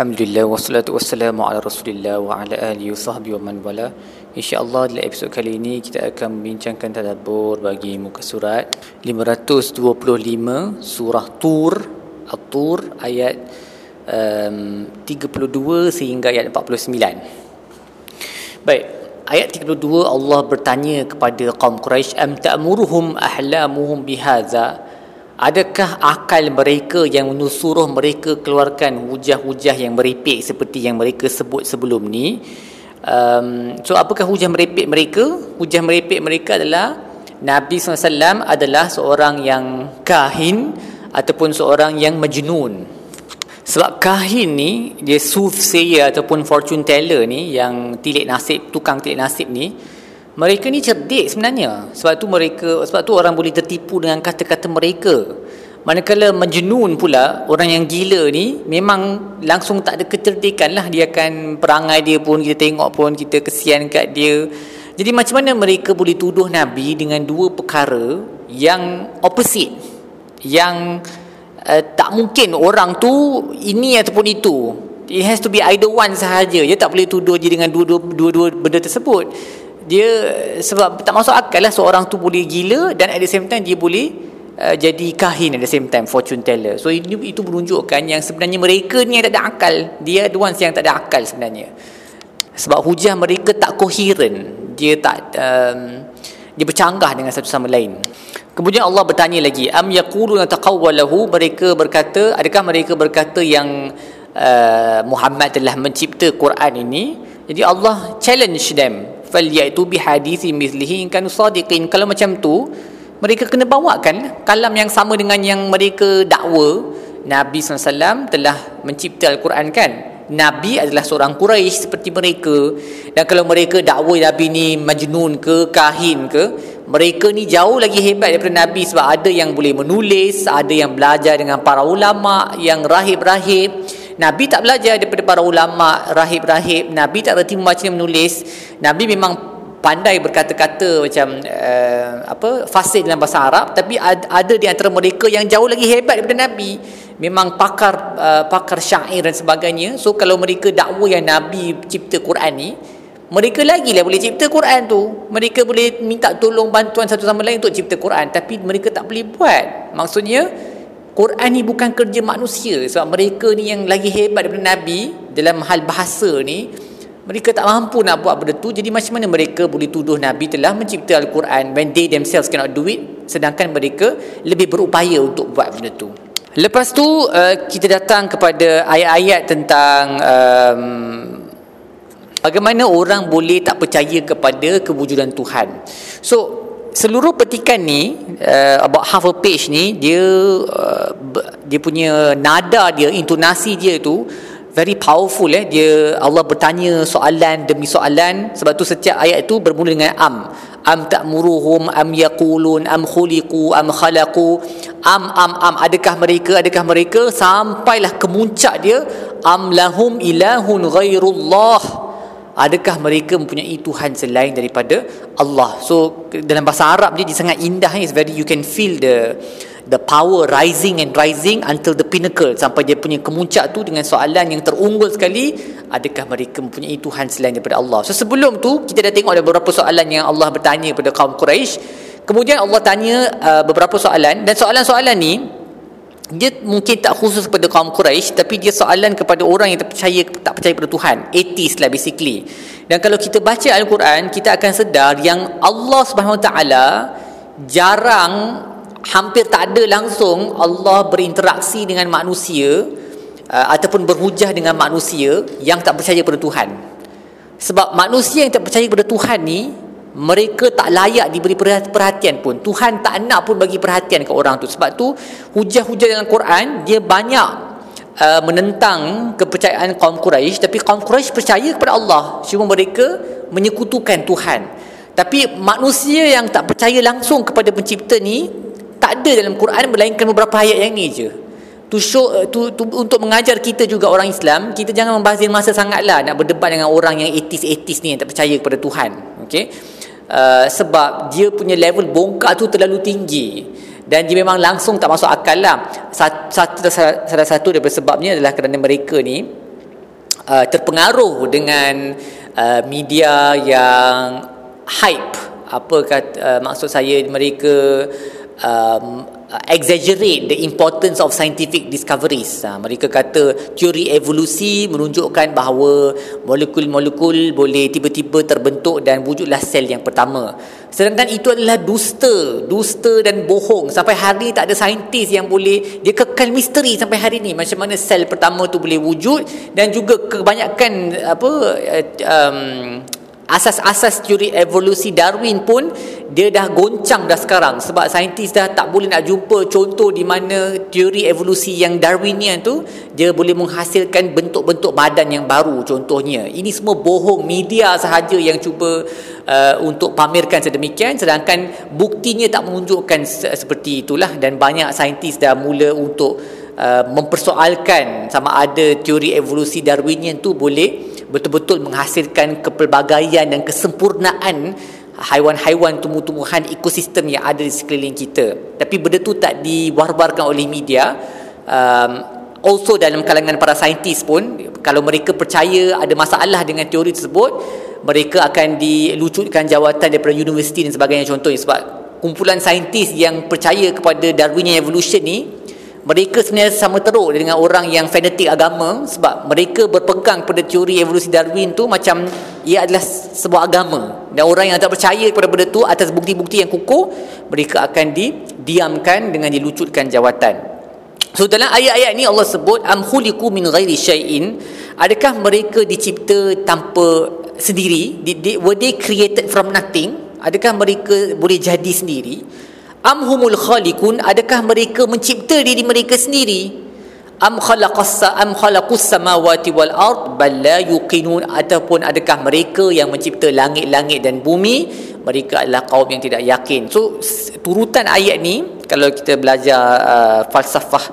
Alhamdulillah wassalatu wassalamu ala Rasulillah wa ala wa sahbihi wa man wala. Insya-Allah dalam episod kali ini kita akan membincangkan tadabbur bagi muka surat 525 surah Tur At-Tur ayat um, 32 sehingga ayat 49. Baik, ayat 32 Allah bertanya kepada kaum Quraisy am ta'muruhum ahlamuhum bihadza Adakah akal mereka yang menusuruh mereka keluarkan hujah-hujah yang merepek seperti yang mereka sebut sebelum ni? Um, so apakah hujah merepek mereka? Hujah merepek mereka adalah Nabi SAW adalah seorang yang kahin ataupun seorang yang majnun. Sebab kahin ni, dia soothsayer ataupun fortune teller ni yang tilik nasib, tukang tilik nasib ni, mereka ni cerdik sebenarnya. Sebab tu mereka sebab tu orang boleh tertipu dengan kata-kata mereka. Manakala menjenun pula orang yang gila ni memang langsung tak ada kecerdikan lah dia akan perangai dia pun kita tengok pun kita kesian kat dia. Jadi macam mana mereka boleh tuduh Nabi dengan dua perkara yang opposite? Yang uh, tak mungkin orang tu ini ataupun itu. It has to be either one sahaja. Dia tak boleh tuduh je dengan dua-dua benda tersebut dia sebab tak masuk akal lah seorang tu boleh gila dan at the same time dia boleh uh, jadi kahin at the same time fortune teller. So ini, itu menunjukkan yang sebenarnya mereka ni yang tak ada akal. Dia the ones yang tak ada akal sebenarnya. Sebab hujah mereka tak koheren. Dia tak um, dia bercanggah dengan satu sama lain. Kemudian Allah bertanya lagi am yaquluna taqawwalahu? Mereka berkata adakah mereka berkata yang uh, Muhammad telah mencipta Quran ini? Jadi Allah challenge them falyaitu bihadithi mithlihi in kanu sadiqin kalau macam tu mereka kena bawakan kalam yang sama dengan yang mereka dakwa. Nabi SAW telah mencipta Al-Quran kan? Nabi adalah seorang Quraisy seperti mereka. Dan kalau mereka dakwa Nabi ni majnun ke kahin ke mereka ni jauh lagi hebat daripada Nabi sebab ada yang boleh menulis ada yang belajar dengan para ulama yang rahib-rahib Nabi tak belajar daripada para ulama rahib-rahib. Nabi tak reti membaca dan menulis. Nabi memang pandai berkata-kata macam uh, apa fasih dalam bahasa Arab. Tapi ad, ada di antara mereka yang jauh lagi hebat daripada Nabi. Memang pakar uh, pakar syair dan sebagainya. So kalau mereka dakwa yang Nabi cipta Quran ni mereka lagi lah boleh cipta Quran tu. Mereka boleh minta tolong bantuan satu sama lain untuk cipta Quran. Tapi mereka tak boleh buat. Maksudnya Quran ni bukan kerja manusia. Sebab mereka ni yang lagi hebat daripada Nabi dalam hal bahasa ni mereka tak mampu nak buat benda tu. Jadi macam mana mereka boleh tuduh Nabi telah mencipta Al-Quran when they themselves cannot do it? Sedangkan mereka lebih berupaya untuk buat benda tu. Lepas tu uh, kita datang kepada ayat-ayat tentang um, bagaimana orang boleh tak percaya kepada kewujudan Tuhan. So seluruh petikan ni uh, about half a page ni dia uh, dia punya nada dia intonasi dia tu very powerful eh. Dia Allah bertanya soalan demi soalan. Sebab tu setiap ayat itu bermula dengan am. Am ta'muruhum am yaqulun am khuliqu am khalaqu. Am am am. Adakah mereka adakah mereka? Sampailah kemuncak dia am lahum ilahun ghairullah adakah mereka mempunyai Tuhan selain daripada Allah? So dalam bahasa Arab dia, dia sangat indah ni. Very you can feel the the power rising and rising until the pinnacle. Sampai dia punya kemuncak tu dengan soalan yang terunggul sekali adakah mereka mempunyai Tuhan selain daripada Allah? So sebelum tu kita dah tengok ada beberapa soalan yang Allah bertanya kepada kaum Quraisy. Kemudian Allah tanya uh, beberapa soalan. Dan soalan-soalan ni dia mungkin tak khusus kepada kaum Quraisy tapi dia soalan kepada orang yang tak percaya tak percaya pada Tuhan. Atheist lah basically. Dan kalau kita baca al-Quran kita akan sedar yang Allah Subhanahu Taala jarang hampir tak ada langsung Allah berinteraksi dengan manusia uh, ataupun berhujah dengan manusia yang tak percaya pada Tuhan. Sebab manusia yang tak percaya pada Tuhan ni mereka tak layak diberi perhatian pun. Tuhan tak nak pun bagi perhatian ke orang tu. Sebab tu hujah-hujah dalam Quran dia banyak uh, menentang kepercayaan kaum Quraisy. Tapi kaum Quraisy percaya kepada Allah. Cuma mereka menyekutukan Tuhan. Tapi manusia yang tak percaya langsung kepada pencipta ni tak ada dalam Quran melainkan beberapa ayat yang ni je. To show uh, to, to, untuk mengajar kita juga orang Islam kita jangan membazir masa sangatlah nak berdebat dengan orang yang etis-etis ni yang tak percaya kepada Tuhan. Okey uh, sebab dia punya level bongkak tu terlalu tinggi. Dan dia memang langsung tak masuk akal lah. Satu, satu, salah satu daripada sebabnya adalah kerana mereka ni uh, terpengaruh dengan uh, media yang hype. Apa kata uh, maksud saya mereka um, exaggerate the importance of scientific discoveries. Ha, mereka kata teori evolusi menunjukkan bahawa molekul-molekul boleh tiba-tiba terbentuk dan wujudlah sel yang pertama. Sedangkan itu adalah dusta, dusta dan bohong. Sampai hari tak ada saintis yang boleh dia kekal misteri sampai hari ini macam mana sel pertama tu boleh wujud dan juga kebanyakan apa um, asas-asas teori evolusi Darwin pun dia dah goncang dah sekarang. Sebab saintis dah tak boleh nak jumpa contoh di mana teori evolusi yang Darwinian tu dia boleh menghasilkan bentuk-bentuk badan yang baru contohnya. Ini semua bohong media sahaja yang cuba uh, untuk pamerkan sedemikian. Sedangkan buktinya tak menunjukkan seperti itulah. Dan banyak saintis dah mula untuk uh, mempersoalkan sama ada teori evolusi Darwinian tu boleh betul-betul menghasilkan kepelbagaian dan kesempurnaan haiwan-haiwan tumbuh-tumbuhan ekosistem yang ada di sekeliling kita. Tapi benda tu tak diwarbarkan oleh media. Um, also dalam kalangan para saintis pun kalau mereka percaya ada masalah dengan teori tersebut mereka akan dilucutkan jawatan daripada universiti dan sebagainya. Contohnya sebab kumpulan saintis yang percaya kepada Darwinian evolution ni mereka sebenarnya sama teruk dengan orang yang fanatik agama sebab mereka berpegang pada teori evolusi Darwin tu macam ia adalah sebuah agama. Dan orang yang tak percaya kepada benda tu atas bukti-bukti yang kukuh mereka akan didiamkan dengan dilucutkan jawatan. So dalam ayat-ayat ni Allah sebut am khuliqu min ghairi syai'in. Adakah mereka dicipta tanpa sendiri? Were they created from nothing? Adakah mereka boleh jadi sendiri amhumul khaliqun? Adakah mereka mencipta diri mereka sendiri? Am khalaqas am khalaqus samawati wal ard? Bal la yuqinun. Ataupun adakah mereka yang mencipta langit-langit dan bumi? Mereka adalah kaum yang tidak yakin. So turutan ayat ni kalau kita belajar uh, falsafah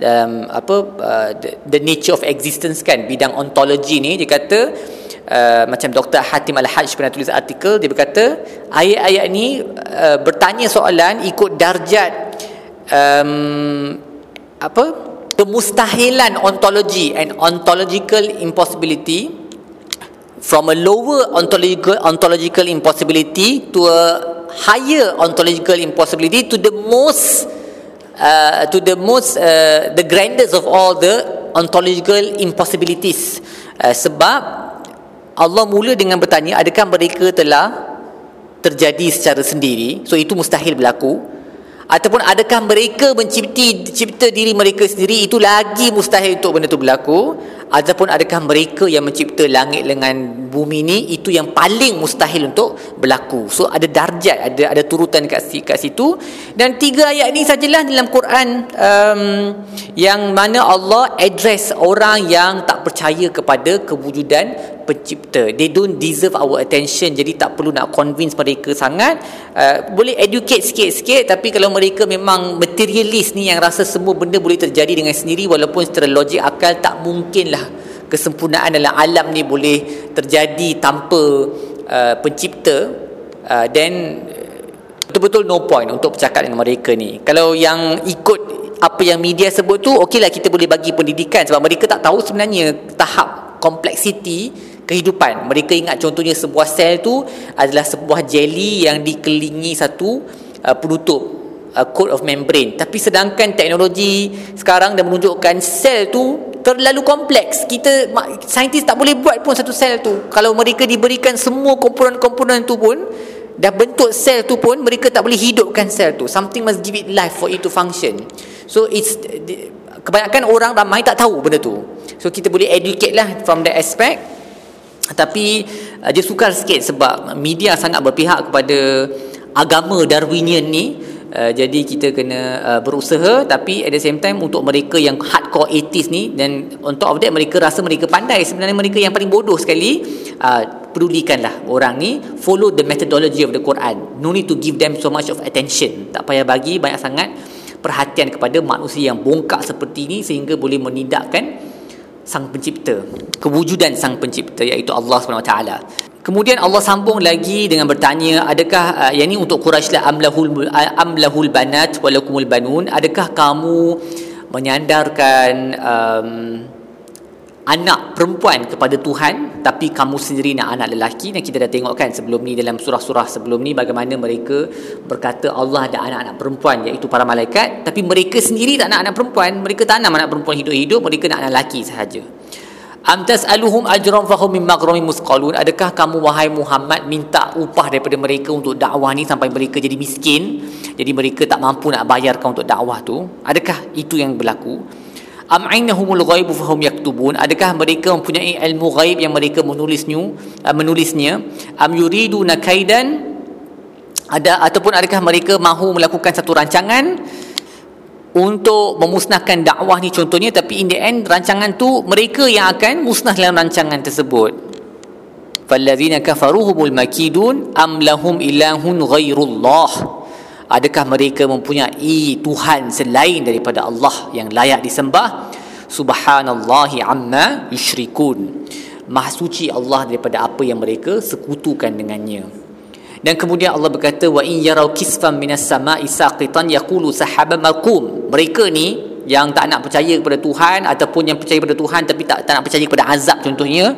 um, apa uh, the, the nature of existence kan bidang ontologi ni dia kata Uh, macam Dr. Hatim Al-Hajj pernah tulis artikel dia berkata ayat-ayat ni uh, bertanya soalan ikut darjat um, apa kemustahilan ontologi and ontological impossibility from a lower ontological ontological impossibility to a higher ontological impossibility to the most uh, to the most uh, the grandest of all the ontological impossibilities. Uh, sebab Allah mula dengan bertanya adakah mereka telah terjadi secara sendiri? So itu mustahil berlaku. Ataupun adakah mereka mencipti cipta diri mereka sendiri? Itu lagi mustahil untuk benda itu berlaku ataupun adakah mereka yang mencipta langit dengan bumi ni itu yang paling mustahil untuk berlaku. So ada darjat ada ada turutan kat, kat situ. Dan tiga ayat ni sajalah dalam Quran um, yang mana Allah address orang yang tak percaya kepada kewujudan pencipta. They don't deserve our attention. Jadi tak perlu nak convince mereka sangat. Uh, boleh educate sikit-sikit tapi kalau mereka memang materialist ni yang rasa semua benda boleh terjadi dengan sendiri walaupun secara logik akal tak mungkin lah kesempurnaan dalam alam ni boleh terjadi tanpa uh, pencipta uh, then betul-betul no point untuk bercakap dengan mereka ni. Kalau yang ikut apa yang media sebut tu okeylah kita boleh bagi pendidikan sebab mereka tak tahu sebenarnya tahap kompleksiti kehidupan. Mereka ingat contohnya sebuah sel tu adalah sebuah jelly yang dikelilingi satu uh, penutup uh, coat of membrane. Tapi sedangkan teknologi sekarang dah menunjukkan sel tu terlalu kompleks. Kita saintis tak boleh buat pun satu sel tu. Kalau mereka diberikan semua komponen-komponen tu pun dah bentuk sel tu pun mereka tak boleh hidupkan sel tu. Something must give it life for it to function. So it's kebanyakan orang ramai tak tahu benda tu so kita boleh educate lah from that aspect. Tapi uh, dia sukar sikit sebab media sangat berpihak kepada agama Darwinian ni. Uh, jadi kita kena uh, berusaha. Tapi at the same time untuk mereka yang hardcore atheist ni dan on top of that mereka rasa mereka pandai. Sebenarnya mereka yang paling bodoh sekali uh, pedulikanlah orang ni. Follow the methodology of the Quran. No need to give them so much of attention. Tak payah bagi banyak sangat perhatian kepada manusia yang bongkak seperti ini sehingga boleh menindakkan sang pencipta. Kewujudan sang pencipta iaitu Allah SWT Kemudian Allah sambung lagi dengan bertanya, adakah uh, yang ini untuk Quraisy lah amlahul amlahul banat walakumul banun, adakah kamu menyandarkan um, anak perempuan kepada Tuhan tapi kamu sendiri nak anak lelaki. Dan kita dah tengok kan sebelum ni dalam surah-surah sebelum ni bagaimana mereka berkata Allah ada anak-anak perempuan iaitu para malaikat. Tapi mereka sendiri tak nak anak perempuan. Mereka tak nak anak perempuan hidup-hidup mereka nak anak lelaki sahaja. Am tas'aluhum ajran fahum min maghramin musqalun. Adakah kamu wahai Muhammad minta upah daripada mereka untuk dakwah ni sampai mereka jadi miskin? Jadi mereka tak mampu nak bayarkan untuk dakwah tu. Adakah itu yang berlaku am ainahumul ghaib fahum yaktubun? Adakah mereka mempunyai ilmu ghaib yang mereka menulisnya uh, menulisnya? Am yuridu nakaidan ada ataupun adakah mereka mahu melakukan satu rancangan untuk memusnahkan dakwah ni contohnya tapi in the end rancangan tu mereka yang akan musnah dalam rancangan tersebut. Fallazina kafaruhumul makidun am lahum ilahun ghairullah Adakah mereka mempunyai Tuhan selain daripada Allah yang layak disembah? Subhanallahi amma yushrikun. Maha suci Allah daripada apa yang mereka sekutukan dengannya. Dan kemudian Allah berkata wa in yarau kisfan minas sama'i saqitan yaqulu sahaban marqum. Mereka ni yang tak nak percaya kepada Tuhan ataupun yang percaya kepada Tuhan tapi tak tak nak percaya kepada azab contohnya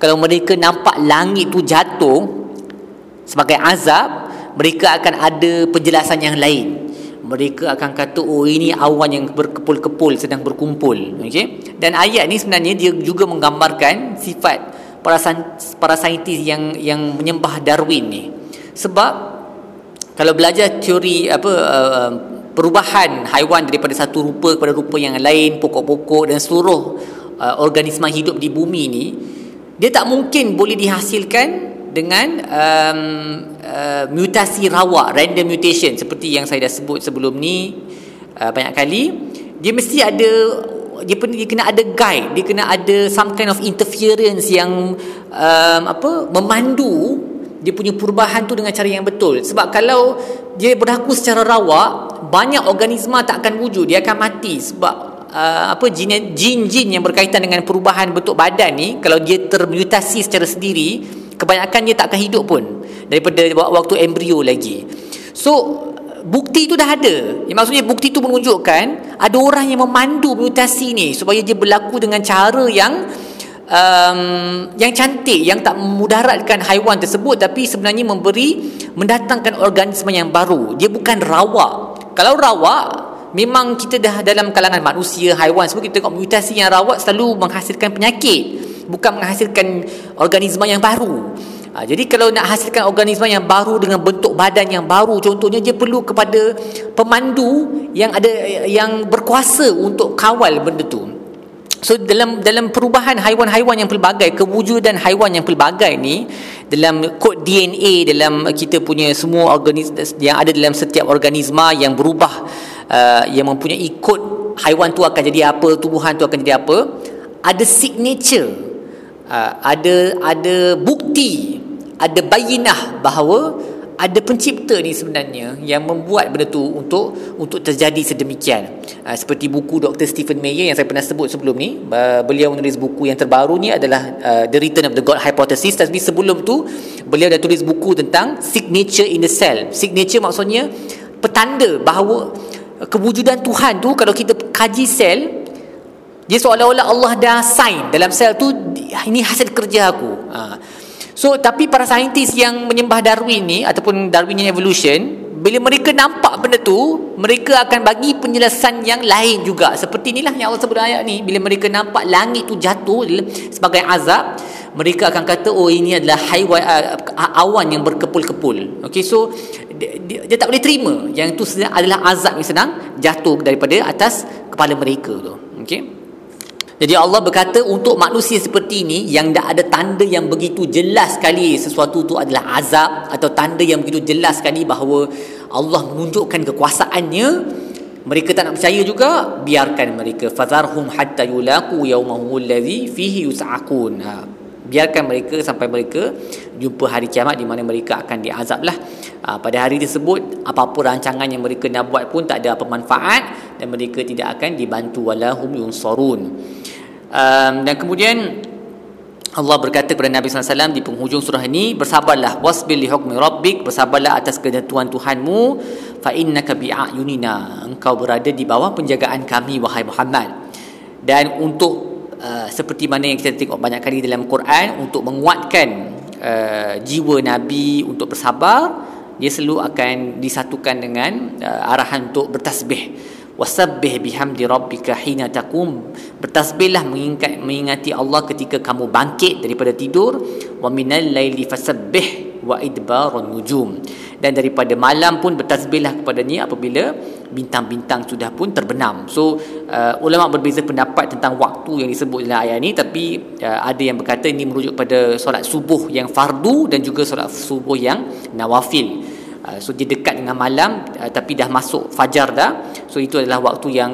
kalau mereka nampak langit tu jatuh sebagai azab mereka akan ada penjelasan yang lain. Mereka akan kata oh ini awan yang berkepul-kepul sedang berkumpul. Okey? Dan ayat ni sebenarnya dia juga menggambarkan sifat para para saintis yang yang menyembah Darwin ni. Sebab kalau belajar teori apa uh, perubahan haiwan daripada satu rupa kepada rupa yang lain pokok-pokok dan seluruh uh, organisma hidup di bumi ni dia tak mungkin boleh dihasilkan dengan um, uh, mutasi rawa random mutation seperti yang saya dah sebut sebelum ni uh, banyak kali. Dia mesti ada dia, dia kena ada guide dia kena ada some kind of interference yang um, apa memandu dia punya perubahan tu dengan cara yang betul. Sebab kalau dia berlaku secara rawa banyak organisma tak akan wujud dia akan mati. Sebab uh, apa jin-jin yang berkaitan dengan perubahan bentuk badan ni kalau dia termutasi secara sendiri kebanyakan dia tak akan hidup pun daripada waktu embrio lagi. So bukti itu dah ada. Yang maksudnya bukti itu menunjukkan ada orang yang memandu mutasi ni supaya dia berlaku dengan cara yang um, yang cantik yang tak memudaratkan haiwan tersebut tapi sebenarnya memberi mendatangkan organisme yang baru. Dia bukan rawak. Kalau rawak memang kita dah dalam kalangan manusia haiwan semua kita tengok mutasi yang rawak selalu menghasilkan penyakit bukan menghasilkan organisma yang baru. Ha, jadi kalau nak hasilkan organisma yang baru dengan bentuk badan yang baru contohnya dia perlu kepada pemandu yang ada yang berkuasa untuk kawal benda tu So dalam dalam perubahan haiwan-haiwan yang pelbagai, kewujudan haiwan yang pelbagai ni dalam kod DNA dalam kita punya semua organisma yang ada dalam setiap organisma yang berubah uh, yang mempunyai kod haiwan tu akan jadi apa, tubuhan tu akan jadi apa, ada signature uh, ada ada bukti ada bayinah bahawa ada pencipta ni sebenarnya yang membuat benda tu untuk untuk terjadi sedemikian uh, seperti buku Dr. Stephen Meyer yang saya pernah sebut sebelum ni uh, beliau menulis buku yang terbaru ni adalah uh, The Return of the God Hypothesis tapi sebelum tu beliau dah tulis buku tentang signature in the cell signature maksudnya petanda bahawa kewujudan Tuhan tu kalau kita kaji sel dia seolah-olah Allah dah sign dalam sel tu ini hasil kerja aku. Ha. So tapi para saintis yang menyembah Darwin ni ataupun Darwinian evolution bila mereka nampak benda tu mereka akan bagi penjelasan yang lain juga. Seperti inilah yang Allah sebut ayat ni. Bila mereka nampak langit tu jatuh sebagai azab mereka akan kata oh ini adalah haiwan uh, awan yang berkepul-kepul. Okey so dia, dia, dia tak boleh terima yang itu adalah azab yang sedang jatuh daripada atas kepala mereka tu. Okey jadi Allah berkata untuk manusia seperti ini yang dah ada tanda yang begitu jelas sekali sesuatu itu adalah azab atau tanda yang begitu jelas sekali bahawa Allah menunjukkan kekuasaannya mereka tak nak percaya juga biarkan mereka. Fazarhum hatta yulaqu yawmahu alladhi fihi yus'aqun. Ha. biarkan mereka sampai mereka jumpa hari kiamat di mana mereka akan diazablah ha, pada hari tersebut apa-apa rancangan yang mereka nak buat pun tak ada apa manfaat dan mereka tidak akan dibantu. Walahum yunsarun um, dan kemudian Allah berkata kepada Nabi SAW di penghujung surah ini bersabarlah wasbil li hukmi rabbik bersabarlah atas ketentuan Tuhanmu fa innaka bi'ayunina engkau berada di bawah penjagaan kami wahai Muhammad. Dan untuk uh, seperti mana yang kita tengok banyak kali dalam Quran untuk menguatkan uh, jiwa Nabi untuk bersabar dia selalu akan disatukan dengan uh, arahan untuk bertasbih wasabbih bihamdi rabbika hina taqum. Bertasbihlah mengingat mengingati Allah ketika kamu bangkit daripada tidur. Wa minal laili fasabbih wa idbarun nujum. Dan daripada malam pun bertasbihlah kepadanya apabila bintang-bintang sudah pun terbenam. So uh, ulama berbeza pendapat tentang waktu yang disebut dalam ayat ini tapi uh, ada yang berkata ini merujuk pada solat subuh yang fardu dan juga solat subuh yang nawafil uh, so dia dekat dengan malam uh, tapi dah masuk fajar dah. So itu adalah waktu yang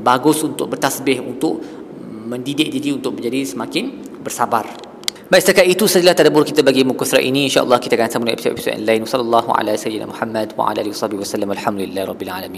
bagus untuk bertasbih untuk mendidik diri untuk menjadi semakin bersabar. Baik setakat itu sajalah tadabbur kita bagi muka surat ini. Insyaallah kita akan sambung episod-episod lain. Sallallahu alaihi wasallam Muhammad wa ala alihi wasallam alhamdulillah rabbil alamin